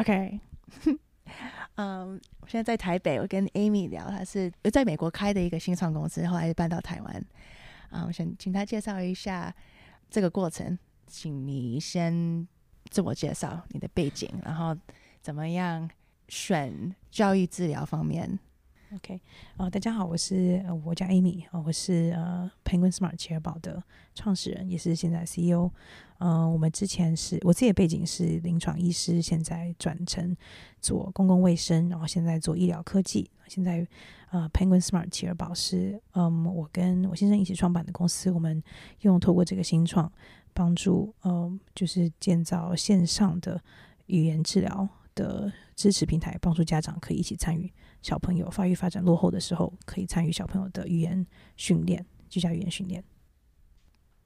OK，嗯，我现在在台北，我跟 Amy 聊，她是在美国开的一个新创公司，后来搬到台湾。啊，我想请她介绍一下这个过程，请你先自我介绍你的背景，然后怎么样选教育治疗方面。OK，呃，大家好，我是呃，我叫 Amy，啊，我是呃 Penguin Smart 企鹅宝的创始人，也是现在 CEO。嗯，我们之前是我自己的背景是临床医师，现在转成做公共卫生，然后现在做医疗科技。现在呃 Penguin Smart 企鹅宝是嗯，我跟我先生一起创办的公司，我们用透过这个新创帮助呃，就是建造线上的语言治疗的支持平台，帮助家长可以一起参与。小朋友发育发展落后的时候，可以参与小朋友的语言训练，居家语言训练。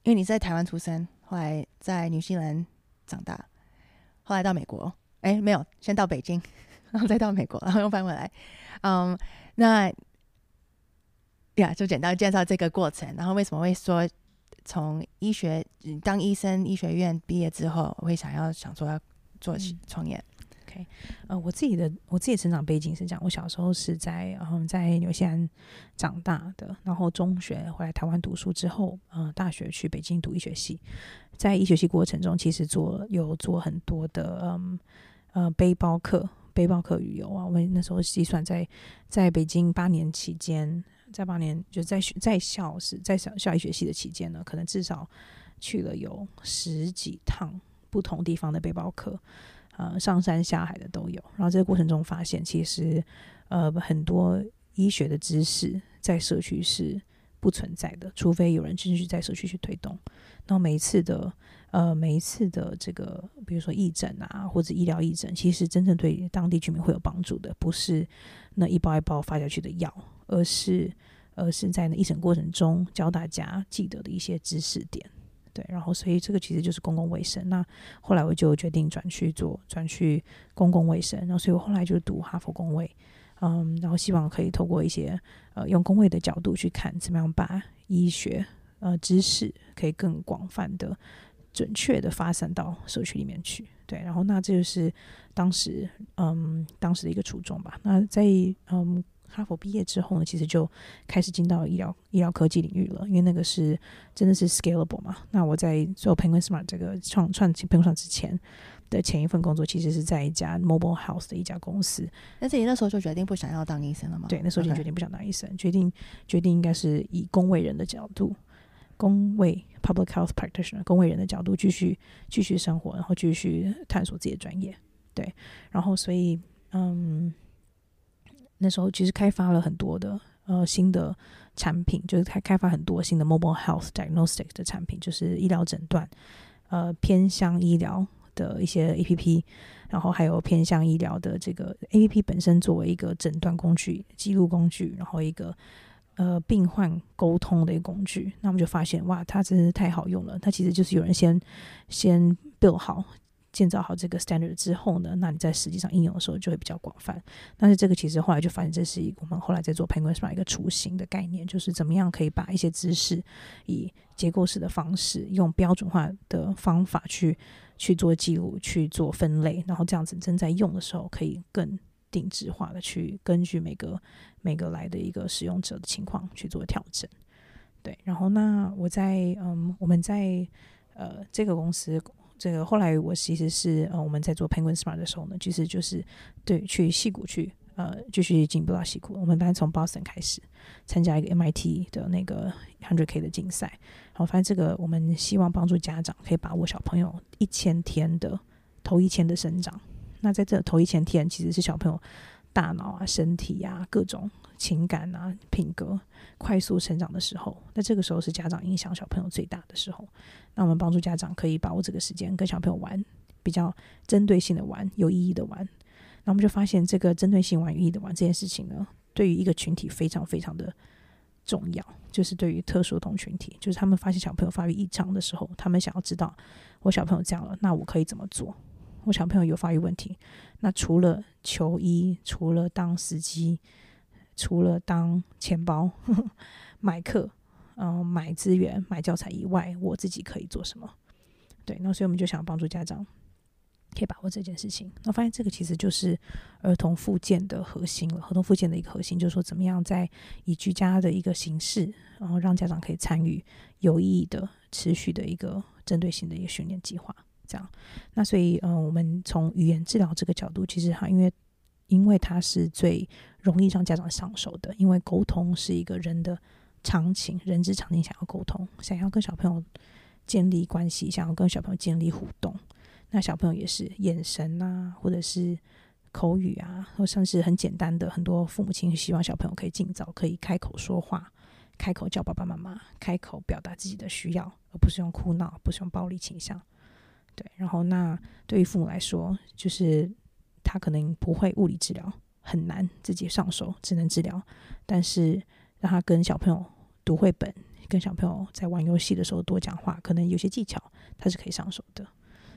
因为你在台湾出生，后来在纽西兰长大，后来到美国，哎，没有，先到北京，然后再到美国，然后又翻回来。嗯，那呀，就简单介绍这个过程。然后为什么会说从医学当医生，医学院毕业之后，会想要想说要做创业？呃，我自己的我自己成长背景是这样，我小时候是在嗯在纽西兰长大的，然后中学回来台湾读书之后，呃，大学去北京读医学系，在医学系过程中，其实做有做很多的嗯呃背包客背包客旅游啊，我们那时候计算在在北京八年期间，在八年就在在校是在校校医学系的期间呢，可能至少去了有十几趟不同地方的背包客。呃，上山下海的都有。然后这个过程中发现，其实呃很多医学的知识在社区是不存在的，除非有人继续在社区去推动。然后每一次的呃每一次的这个，比如说义诊啊，或者医疗义诊，其实真正对当地居民会有帮助的，不是那一包一包发下去的药，而是而是在那一诊过程中教大家记得的一些知识点。对，然后所以这个其实就是公共卫生。那后来我就决定转去做，转去公共卫生。然后所以我后来就读哈佛公卫，嗯，然后希望可以透过一些呃用公卫的角度去看，怎么样把医学呃知识可以更广泛的、准确的发散到社区里面去。对，然后那这就是当时嗯当时的一个初衷吧。那在嗯。哈佛毕业之后呢，其实就开始进到医疗医疗科技领域了，因为那个是真的是 scalable 嘛。那我在做 Penguin Smart 这个创创 Penguin Smart 之前的前一份工作，其实是在一家 Mobile house 的一家公司。但是你那时候就决定不想要当医生了吗？对，那时候就决定不想当医生，决定决定应该是以公卫人的角度，公卫 Public Health Practitioner 公卫人的角度继续继续生活，然后继续探索自己的专业。对，然后所以嗯。那时候其实开发了很多的呃新的产品，就是开开发很多新的 mobile health diagnostic 的产品，就是医疗诊断，呃偏向医疗的一些 A P P，然后还有偏向医疗的这个 A P P 本身作为一个诊断工具、记录工具，然后一个呃病患沟通的一个工具。那我们就发现哇，它真是太好用了。它其实就是有人先先 build 好。建造好这个 standard 之后呢，那你在实际上应用的时候就会比较广泛。但是这个其实后来就发现，这是我们后来在做 Penguin Smart 一个雏形的概念，就是怎么样可以把一些知识以结构式的方式，用标准化的方法去去做记录、去做分类，然后这样子正在用的时候，可以更定制化的去根据每个每个来的一个使用者的情况去做调整。对，然后那我在嗯，我们在呃这个公司。这个后来我其实是呃我们在做 Penguin Smart 的时候呢，其实就是对去戏谷去呃继续进步到戏谷。我们班从 Boston 开始参加一个 MIT 的那个 Hundred K 的竞赛，然后发现这个我们希望帮助家长可以把握小朋友一千天的头一千的生长。那在这头一千天，其实是小朋友大脑啊、身体啊各种。情感啊，品格快速成长的时候，那这个时候是家长影响小朋友最大的时候。那我们帮助家长可以把握这个时间，跟小朋友玩比较针对性的玩，有意义的玩。那我们就发现，这个针对性玩、有意义的玩这件事情呢，对于一个群体非常非常的重要，就是对于特殊同群体，就是他们发现小朋友发育异常的时候，他们想要知道我小朋友这样了，那我可以怎么做？我小朋友有发育问题，那除了求医，除了当司机。除了当钱包、买课、嗯买资源、买教材以外，我自己可以做什么？对，那所以我们就想帮助家长可以把握这件事情。那发现这个其实就是儿童复健的核心了。儿童复健的一个核心就是说，怎么样在以居家的一个形式，然后让家长可以参与有意义的、持续的一个针对性的一个训练计划。这样，那所以，嗯，我们从语言治疗这个角度，其实哈，因为因为它是最容易让家长上手的，因为沟通是一个人的常情，人之常情，想要沟通，想要跟小朋友建立关系，想要跟小朋友建立互动，那小朋友也是眼神啊，或者是口语啊，或甚至很简单的，很多父母亲希望小朋友可以尽早可以开口说话，开口叫爸爸妈妈，开口表达自己的需要，而不是用哭闹，不是用暴力倾向。对，然后那对于父母来说，就是他可能不会物理治疗，很难自己上手，只能治疗。但是让他跟小朋友读绘本，跟小朋友在玩游戏的时候多讲话，可能有些技巧他是可以上手的。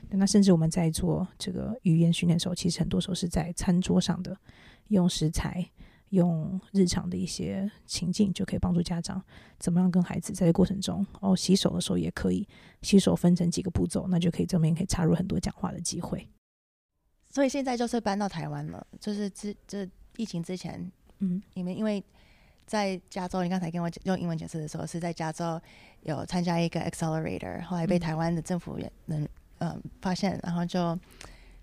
那甚至我们在做这个语言训练的时候，其实很多时候是在餐桌上的用食材。用日常的一些情境就可以帮助家长怎么样跟孩子在这过程中哦，洗手的时候也可以洗手分成几个步骤，那就可以这边可以插入很多讲话的机会。所以现在就是搬到台湾了，就是之这疫情之前，嗯，你们因为在加州，你刚才跟我用英文解释的时候是在加州有参加一个 accelerator，后来被台湾的政府也能嗯发现，然后就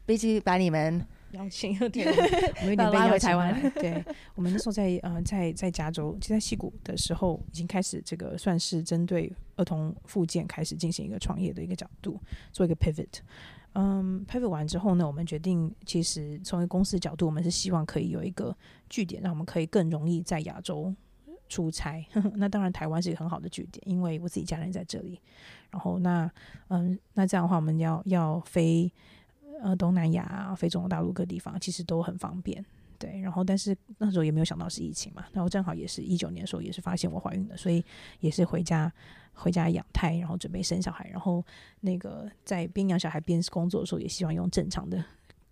必须把你们。邀请，对，我们有点被邀请来。对，我们那时候在呃，在在加州，就在西谷的时候，已经开始这个算是针对儿童附件开始进行一个创业的一个角度，做一个 pivot。嗯，pivot 完之后呢，我们决定，其实从一个公司的角度，我们是希望可以有一个据点，让我们可以更容易在亚洲出差。那当然，台湾是一个很好的据点，因为我自己家人在这里。然后，那嗯，那这样的话，我们要要飞。呃，东南亚，非中国大陆各地方其实都很方便，对。然后，但是那时候也没有想到是疫情嘛。然后正好也是一九年的时候，也是发现我怀孕了，所以也是回家回家养胎，然后准备生小孩。然后那个在边养小孩边工作的时候，也希望用正常的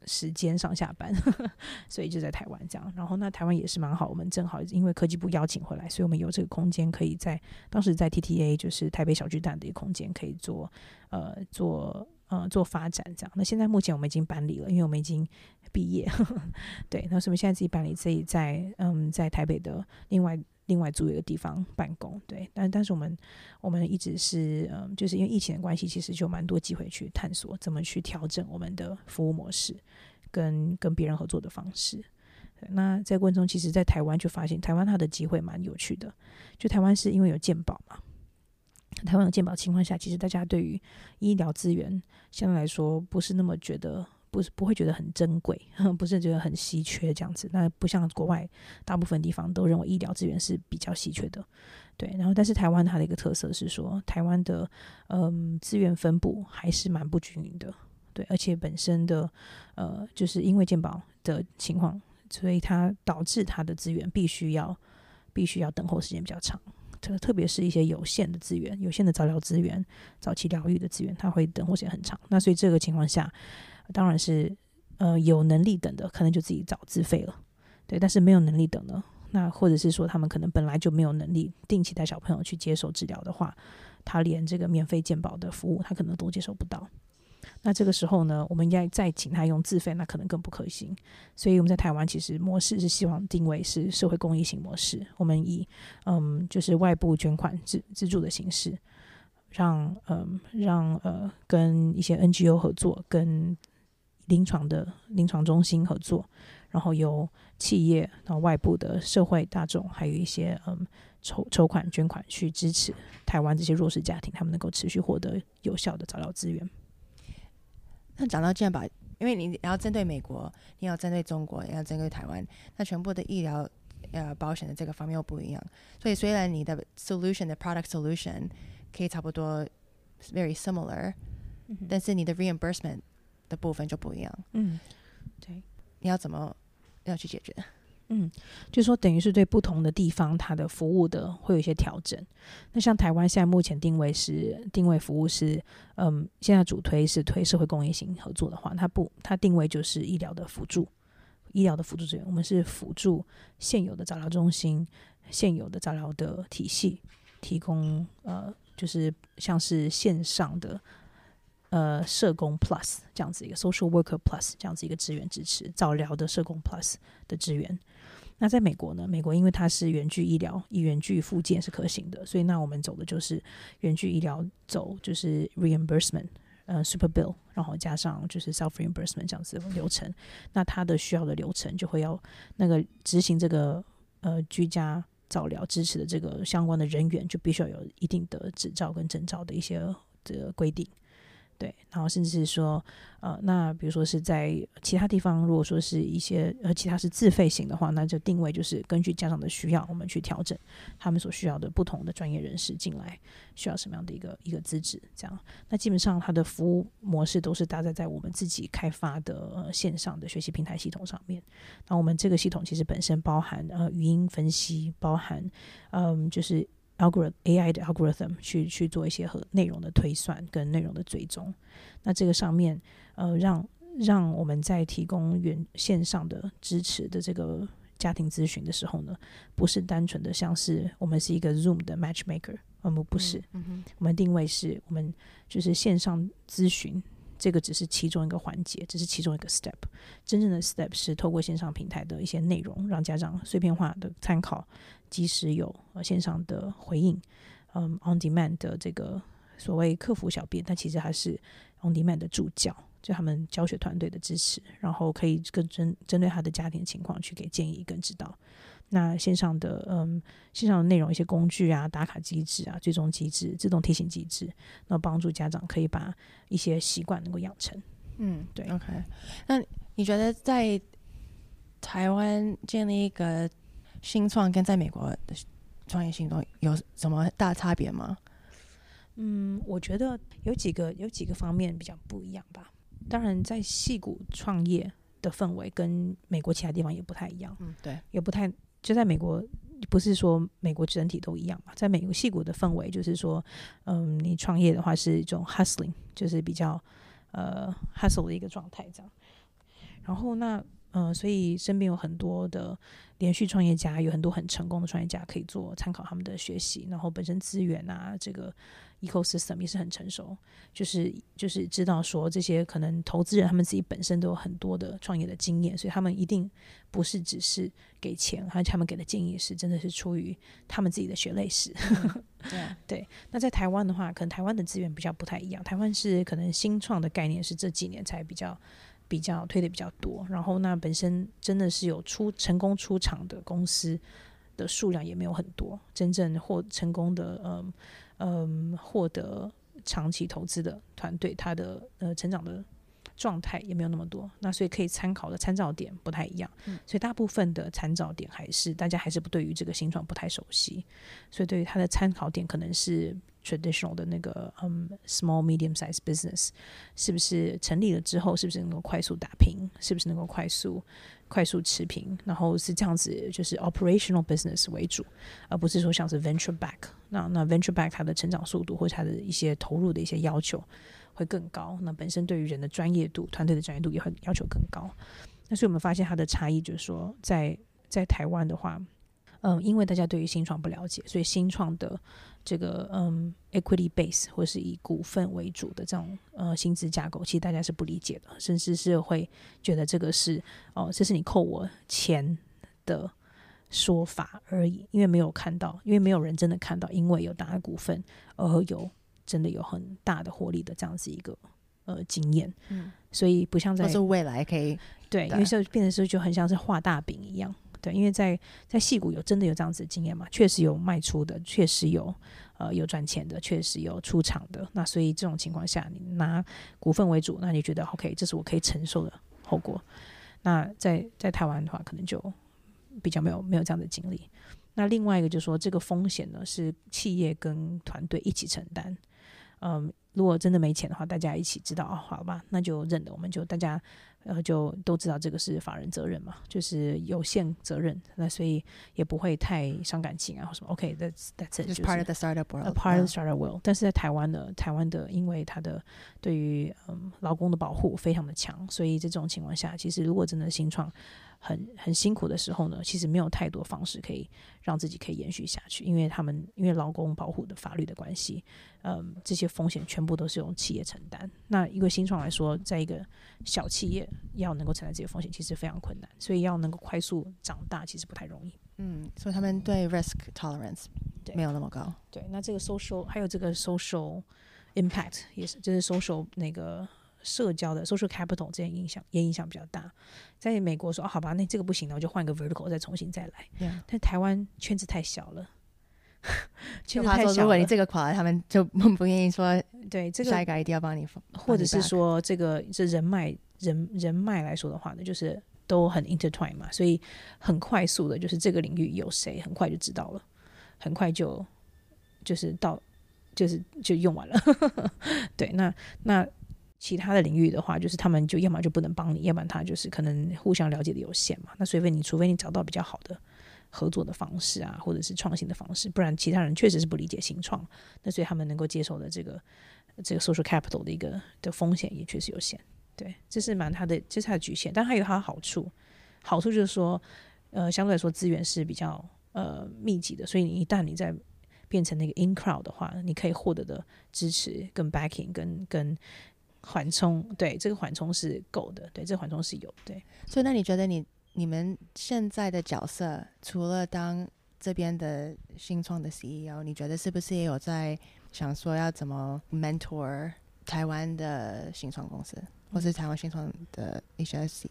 时间上下班，所以就在台湾这样。然后那台湾也是蛮好，我们正好因为科技部邀请回来，所以我们有这个空间可以在当时在 TTA 就是台北小巨蛋的一个空间可以做呃做。嗯，做发展这样。那现在目前我们已经搬离了，因为我们已经毕业。对，那所以现在自己搬离，自己在嗯，在台北的另外另外租一个地方办公。对，但但是我们我们一直是嗯，就是因为疫情的关系，其实就蛮多机会去探索怎么去调整我们的服务模式，跟跟别人合作的方式。那在过程中，其实，在台湾就发现台湾它的机会蛮有趣的。就台湾是因为有健保嘛。台湾有健保情况下，其实大家对于医疗资源相对来说不是那么觉得，不是不会觉得很珍贵，不是觉得很稀缺这样子。那不像国外大部分地方都认为医疗资源是比较稀缺的，对。然后，但是台湾它的一个特色是说，台湾的嗯资源分布还是蛮不均匀的，对。而且本身的呃，就是因为健保的情况，所以它导致它的资源必须要必须要等候时间比较长。特特别是一些有限的资源、有限的早疗资源、早期疗愈的资源，它会等候时间很长。那所以这个情况下，当然是呃有能力等的，可能就自己找自费了。对，但是没有能力等的，那或者是说他们可能本来就没有能力定期带小朋友去接受治疗的话，他连这个免费健保的服务，他可能都接受不到。那这个时候呢，我们应该再请他用自费，那可能更不可行。所以我们在台湾其实模式是希望定位是社会公益型模式，我们以嗯就是外部捐款资资助的形式，让嗯让呃跟一些 NGO 合作，跟临床的临床中心合作，然后由企业然后外部的社会大众，还有一些嗯筹筹款捐款去支持台湾这些弱势家庭，他们能够持续获得有效的早疗资源。那讲到健保，因为你要针对美国，你要针对中国，也要针对台湾，那全部的医疗呃保险的这个方面又不一样。所以虽然你的 solution 的 product solution 可以差不多 very similar，但是你的 reimbursement 的部分就不一样。嗯，对，你要怎么要去解决？嗯，就说等于是对不同的地方，它的服务的会有一些调整。那像台湾现在目前定位是定位服务是，嗯，现在主推是推社会公益型合作的话，它不，它定位就是医疗的辅助，医疗的辅助资源。我们是辅助现有的早疗中心、现有的早疗的体系，提供呃，就是像是线上的。呃社工 Plus 这样子一个 Social Worker Plus 这样子一个资源支持早疗的社工 Plus 的资源。那在美国呢？美国因为它是远距医疗，以远距复健是可行的，所以那我们走的就是远距医疗，走就是 reimbursement，呃，super bill，然后加上就是 self reimbursement 这样子的流程。那它的需要的流程就会要那个执行这个呃居家照疗支持的这个相关的人员，就必须要有一定的执照跟证照的一些的规定。对，然后甚至是说，呃，那比如说是在其他地方，如果说是一些呃其他是自费型的话，那就定位就是根据家长的需要，我们去调整他们所需要的不同的专业人士进来，需要什么样的一个一个资质，这样。那基本上它的服务模式都是搭载在我们自己开发的线上的学习平台系统上面。那我们这个系统其实本身包含呃语音分析，包含嗯就是。Algorithm AI 的 algorithm 去去做一些和内容的推算跟内容的追踪，那这个上面呃让让我们在提供原线上的支持的这个家庭咨询的时候呢，不是单纯的像是我们是一个 Zoom 的 matchmaker，我们不是，我们定位是我们就是线上咨询。这个只是其中一个环节，只是其中一个 step。真正的 step 是透过线上平台的一些内容，让家长碎片化的参考，即使有呃线上的回应，嗯，on demand 的这个所谓客服小编，但其实还是 on demand 的助教，就他们教学团队的支持，然后可以更针针对他的家庭情况去给建议跟指导。那线上的嗯，线上的内容一些工具啊，打卡机制啊，追踪机制，自动提醒机制，那帮助家长可以把一些习惯能够养成。嗯，对。OK，那你觉得在台湾建立一个新创跟在美国的创业行动有什么大差别吗？嗯，我觉得有几个有几个方面比较不一样吧。当然，在戏谷创业的氛围跟美国其他地方也不太一样。嗯，对，也不太。就在美国，不是说美国整体都一样嘛？在美国戏骨的氛围，就是说，嗯，你创业的话是一种 hustling，就是比较呃 hustle 的一个状态这样。然后那嗯，所以身边有很多的连续创业家，有很多很成功的创业家可以做参考他们的学习。然后本身资源啊，这个。ecosystem 也是很成熟，就是就是知道说这些可能投资人他们自己本身都有很多的创业的经验，所以他们一定不是只是给钱，而且他们给的建议是真的是出于他们自己的血泪史。对对，那在台湾的话，可能台湾的资源比较不太一样，台湾是可能新创的概念是这几年才比较比较推的比较多，然后那本身真的是有出成功出场的公司的数量也没有很多，真正获成功的嗯。嗯，获得长期投资的团队，它的呃成长的状态也没有那么多，那所以可以参考的参照点不太一样，所以大部分的参照点还是大家还是不对于这个新创不太熟悉，所以对于它的参考点可能是。Traditional 的那个嗯，small medium size business 是不是成立了之后，是不是能够快速打平，是不是能够快速快速持平，然后是这样子，就是 operational business 为主，而不是说像是 venture back。那那 venture back 它的成长速度或者它的一些投入的一些要求会更高，那本身对于人的专业度、团队的专业度也会要求更高。那所以我们发现它的差异就是说，在在台湾的话，嗯，因为大家对于新创不了解，所以新创的。这个嗯，equity base 或是以股份为主的这种呃薪资架构，其实大家是不理解的，甚至是会觉得这个是哦，这是你扣我钱的说法而已，因为没有看到，因为没有人真的看到，因为有大的股份而有真的有很大的获利的这样子一个呃经验，嗯，所以不像在是未来可以对，因为就变成是就很像是画大饼一样。对，因为在在戏谷有真的有这样子的经验嘛？确实有卖出的，确实有呃有赚钱的，确实有出场的。那所以这种情况下，你拿股份为主，那你觉得 OK？这是我可以承受的后果。那在在台湾的话，可能就比较没有没有这样的经历。那另外一个就是说，这个风险呢是企业跟团队一起承担。嗯，如果真的没钱的话，大家一起知道哦，好吧，那就认了，我们就大家。然后就都知道这个是法人责任嘛，就是有限责任，那所以也不会太伤感情啊或什么。OK，that's that's it，就是 part of the startup world，part of the startup world。但是在台湾呢台湾的，因为它的对于嗯劳工的保护非常的强，所以在这种情况下，其实如果真的新创很很辛苦的时候呢，其实没有太多方式可以让自己可以延续下去，因为他们因为劳工保护的法律的关系，嗯，这些风险全部都是由企业承担。那一个新创来说，在一个小企业要能够承担这些风险，其实非常困难，所以要能够快速长大，其实不太容易。嗯，所以他们对 risk tolerance 对没有那么高。对，那这个 social 还有这个 social impact 也是，就是 social 那个社交的 social capital 这些影响也影响比较大。在美国说、哦、好吧，那这个不行了，我就换个 vertical 再重新再来。但台湾圈子太小了，圈子太小如果你。这个垮了，他们就不不愿意说对这个，下一个一定要帮你，或者是说这个这人脉人人脉来说的话呢，就是都很 intertwine 嘛，所以很快速的，就是这个领域有谁，很快就知道了，很快就就是到就是就用完了。对，那那其他的领域的话，就是他们就要么就不能帮你，要不然他就是可能互相了解的有限嘛。那除非你除非你找到比较好的合作的方式啊，或者是创新的方式，不然其他人确实是不理解新创。那所以他们能够接受的这个这个 social capital 的一个的风险也确实有限。对，这是蛮它的，这是它的局限，但它有它的好处。好处就是说，呃，相对来说资源是比较呃密集的，所以你一旦你在变成那个 in crowd 的话，你可以获得的支持、跟 backing、跟跟缓冲，对，这个缓冲是够的，对，这个缓冲是有，对。所以，那你觉得你你们现在的角色，除了当这边的新创的 CEO，你觉得是不是也有在想说要怎么 mentor 台湾的新创公司，或是台湾新创的一些 C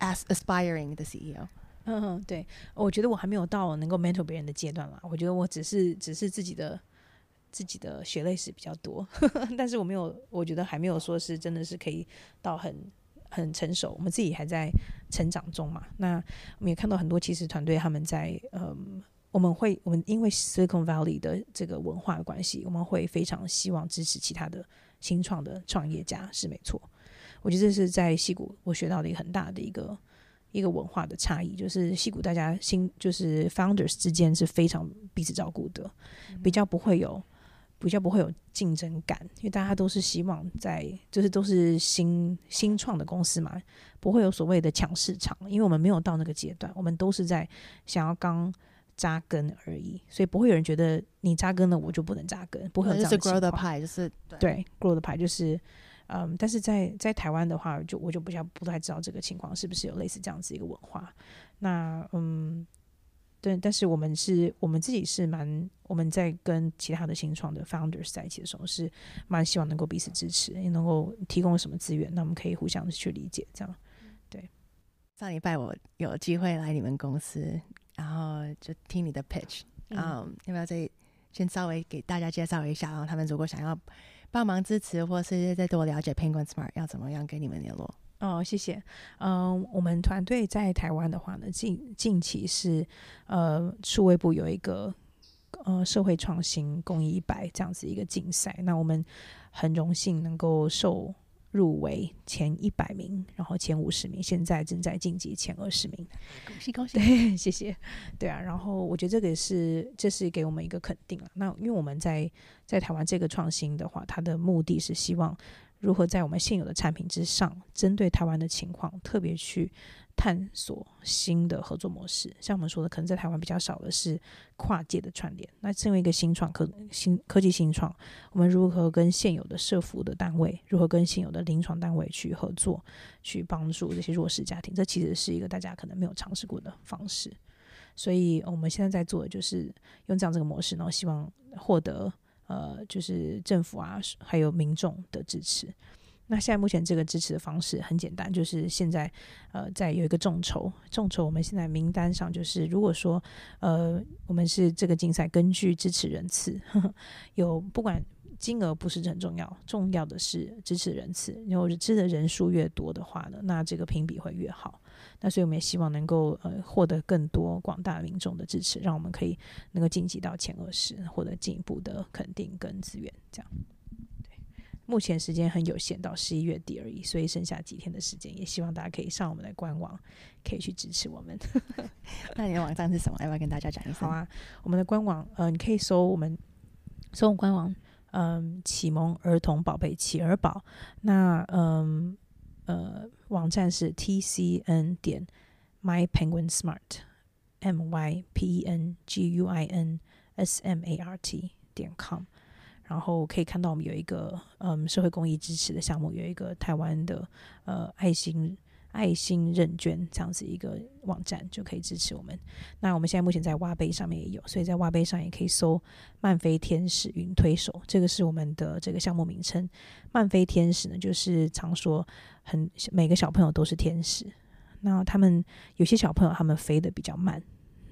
as aspiring 的 E CEO？嗯，对，我觉得我还没有到能够 mentor 别人的阶段啦。我觉得我只是只是自己的自己的血泪史比较多，但是我没有，我觉得还没有说是真的是可以到很很成熟。我们自己还在成长中嘛。那我们也看到很多其实团队他们在嗯。我们会，我们因为 Silicon Valley 的这个文化的关系，我们会非常希望支持其他的新创的创业家，是没错。我觉得这是在戏谷我学到的一个很大的一个一个文化的差异，就是戏谷大家新就是 founders 之间是非常彼此照顾的，比较不会有比较不会有竞争感，因为大家都是希望在就是都是新新创的公司嘛，不会有所谓的抢市场，因为我们没有到那个阶段，我们都是在想要刚扎根而已，所以不会有人觉得你扎根了我就不能扎根，不会有这就是样的 grow the。pie，就是对，grow 的牌就是，嗯，但是在在台湾的话，就我就不晓不太知道这个情况是不是有类似这样子一个文化。那嗯，对，但是我们是我们自己是蛮我们在跟其他的新创的 founders 在一起的时候，是蛮希望能够彼此支持，也能够提供什么资源，那我们可以互相去理解这样。对上礼拜我有机会来你们公司，然后就听你的 pitch，嗯，要不要再先稍微给大家介绍一下？然后他们如果想要帮忙支持，或是再多了解 Penguin Smart，要怎么样跟你们联络？哦，谢谢。嗯，我们团队在台湾的话呢，近近期是呃，数位部有一个呃社会创新公益一百这样子一个竞赛，那我们很荣幸能够受入围前一百名，然后前五十名，现在正在晋级前二十名。恭喜恭喜！对，谢谢。对啊，然后我觉得这个也是，这是给我们一个肯定了。那因为我们在在台湾这个创新的话，它的目的是希望如何在我们现有的产品之上，针对台湾的情况，特别去探索新的合作模式。像我们说的，可能在台湾比较少的是跨界的串联。那身为一个新创科新科技新创，我们如何跟现有的社服的单位，如何跟现有的临床单位去合作，去帮助这些弱势家庭？这其实是一个大家可能没有尝试过的方式。所以我们现在在做的就是用这样这个模式，然后希望获得呃，就是政府啊，还有民众的支持。那现在目前这个支持的方式很简单，就是现在呃，在有一个众筹，众筹我们现在名单上就是，如果说呃，我们是这个竞赛根据支持人次，呵 呵有不管金额不是很重要，重要的是支持人次，然后支持的人数越多的话呢，那这个评比会越好。那所以我们也希望能够呃获得更多广大民众的支持，让我们可以能够晋级到前二十，获得进一步的肯定跟资源。这样，对，目前时间很有限，到十一月底而已，所以剩下几天的时间，也希望大家可以上我们的官网，可以去支持我们。那你的网站是什么？要不要跟大家讲一下？好啊，我们的官网，呃，你可以搜我们搜我们官网，嗯，启蒙儿童宝贝企儿宝。那嗯呃，网站是 tcn 点 My Penguin Smart M Y P E N G U I N S M A R T 点 com，然后可以看到我们有一个嗯社会公益支持的项目，有一个台湾的呃爱心。爱心认捐这样子一个网站就可以支持我们。那我们现在目前在挖贝上面也有，所以在挖贝上也可以搜“漫飞天使云推手”，这个是我们的这个项目名称。漫飞天使呢，就是常说很每个小朋友都是天使。那他们有些小朋友他们飞得比较慢，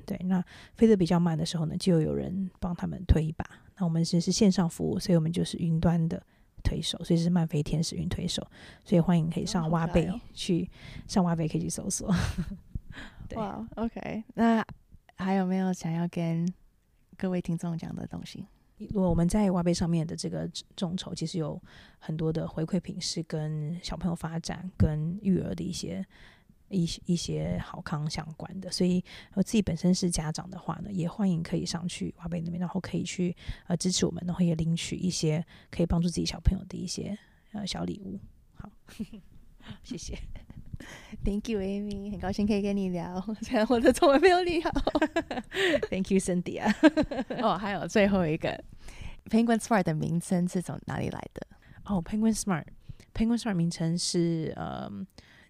对，那飞得比较慢的时候呢，就有人帮他们推一把。那我们是是线上服务，所以我们就是云端的。推手，所以是漫飞天使云推手，所以欢迎可以上挖贝去上挖贝可以去搜索。哇，OK，那还有没有想要跟各位听众讲的东西？如果我们在挖贝上面的这个众筹，其实有很多的回馈品是跟小朋友发展、跟育儿的一些。一一些好康相关的，所以我自己本身是家长的话呢，也欢迎可以上去华北那边，然后可以去呃支持我们，然后也领取一些可以帮助自己小朋友的一些呃小礼物。好，谢谢，Thank you Amy，很高兴可以跟你聊，虽然我的中文没有你好。Thank you Cindy 啊。哦，还有最后一个 Penguin Smart 的名称是从哪里来的？哦，Penguin Smart，Penguin Smart 名称是呃。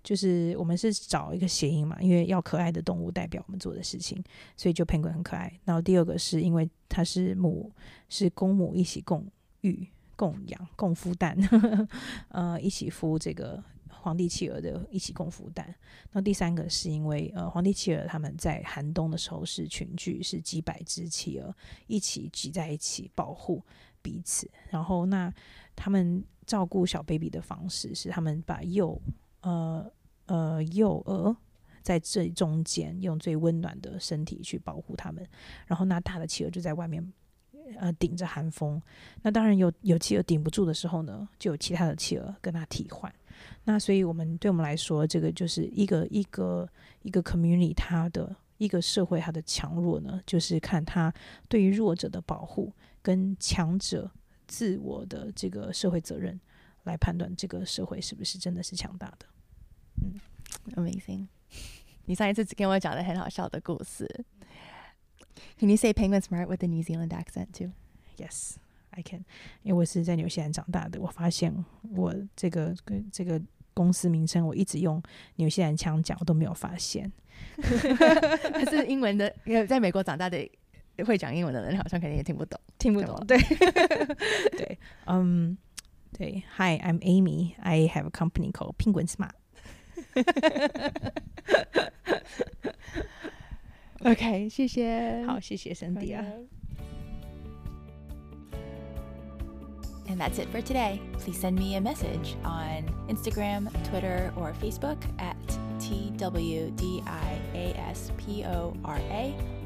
就是我们是找一个谐音嘛，因为要可爱的动物代表我们做的事情，所以就 penguin 很可爱。然后第二个是因为它是母，是公母一起共育、共养、共孵蛋，呃，一起孵这个皇帝企鹅的一起共孵蛋。那第三个是因为呃，皇帝企鹅他们在寒冬的时候是群聚，是几百只企鹅一起挤在一起保护彼此。然后那他们照顾小 baby 的方式是他们把幼呃呃，幼儿在最中间，用最温暖的身体去保护他们，然后那大的企鹅就在外面，呃，顶着寒风。那当然有有企鹅顶不住的时候呢，就有其他的企鹅跟他替换。那所以我们对我们来说，这个就是一个一个一个 community，它的一个社会它的强弱呢，就是看它对于弱者的保护跟强者自我的这个社会责任来判断这个社会是不是真的是强大的。嗯，amazing。你上一次只跟我讲的很好笑的故事。Can you say penguin smart with a New Zealand accent too? Yes, I can. 因为我是在纽西兰长大的，我发现我这个这个公司名称我一直用纽西兰腔讲，我都没有发现。可是英文的，因为在美国长大的会讲英文的人，好像肯定也听不懂，听不懂。对对，嗯，对。Hi, I'm Amy. I have a company called Penguin Smart. OK，谢谢。好，谢谢 Cindy 啊。And that's it for today. Please send me a message on Instagram, Twitter, or Facebook at TWDIASPORA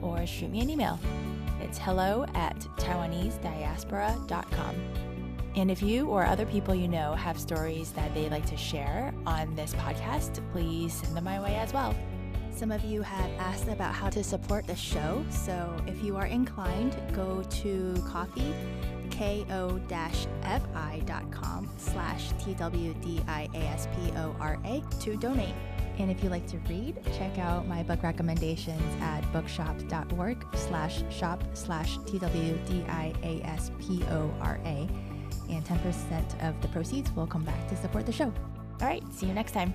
or shoot me an email. It's hello at TaiwaneseDiaspora.com. And if you or other people you know have stories that they'd like to share on this podcast, please send them my way as well. Some of you have asked about how to support the show, so if you are inclined, go to coffee ko-fi.com slash twdiaspora to donate. And if you like to read, check out my book recommendations at bookshop.org slash shop slash twdiaspora and 10% of the proceeds will come back to support the show. All right, see you next time.